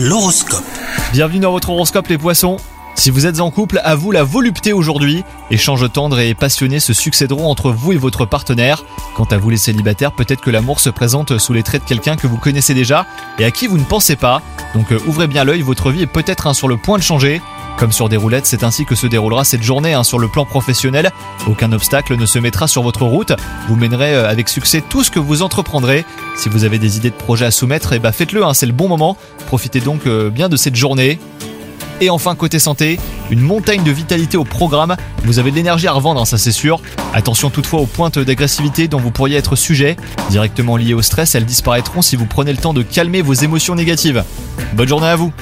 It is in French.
L'horoscope. Bienvenue dans votre horoscope les poissons. Si vous êtes en couple, à vous la volupté aujourd'hui. Échanges tendres et passionnés se succéderont entre vous et votre partenaire. Quant à vous les célibataires, peut-être que l'amour se présente sous les traits de quelqu'un que vous connaissez déjà et à qui vous ne pensez pas. Donc euh, ouvrez bien l'œil, votre vie est peut-être sur le point de changer. Comme sur des roulettes, c'est ainsi que se déroulera cette journée hein, sur le plan professionnel. Aucun obstacle ne se mettra sur votre route. Vous mènerez euh, avec succès tout ce que vous entreprendrez. Si vous avez des idées de projets à soumettre, ben faites-le, hein, c'est le bon moment. Profitez donc euh, bien de cette journée. Et enfin, côté santé, une montagne de vitalité au programme. Vous avez de l'énergie à revendre, hein, ça c'est sûr. Attention toutefois aux pointes d'agressivité dont vous pourriez être sujet. Directement liées au stress, elles disparaîtront si vous prenez le temps de calmer vos émotions négatives. Bonne journée à vous